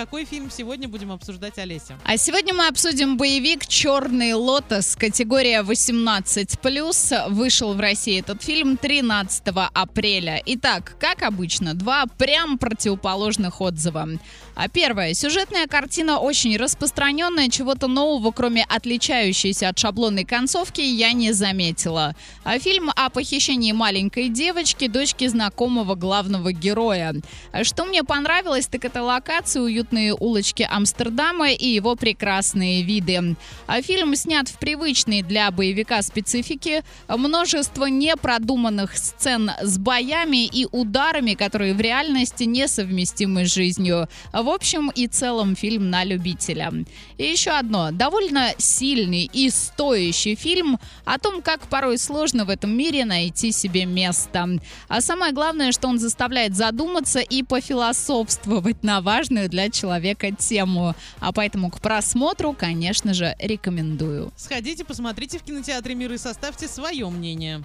какой фильм сегодня будем обсуждать, Олеся? А сегодня мы обсудим боевик «Черный лотос». Категория 18+. Вышел в России этот фильм 13 апреля. Итак, как обычно, два прям противоположных отзыва. А первое. Сюжетная картина очень распространенная, чего-то нового, кроме отличающейся от шаблонной концовки, я не заметила. А фильм о похищении маленькой девочки, дочки знакомого главного героя. Что мне понравилось, так это локации, уютные улочки Амстердама и его прекрасные виды. А фильм снят в привычной для боевика специфике. Множество непродуманных сцен с боями и ударами, которые в реальности несовместимы с жизнью. В общем и целом фильм на любителя. И еще одно. Довольно сильный и стоящий фильм о том, как порой сложно в этом мире найти себе место. А самое главное, что он заставляет задуматься и пофилософствовать на важную для человека тему. А поэтому к просмотру, конечно же, рекомендую. Сходите, посмотрите в кинотеатре «Мир» и составьте свое мнение.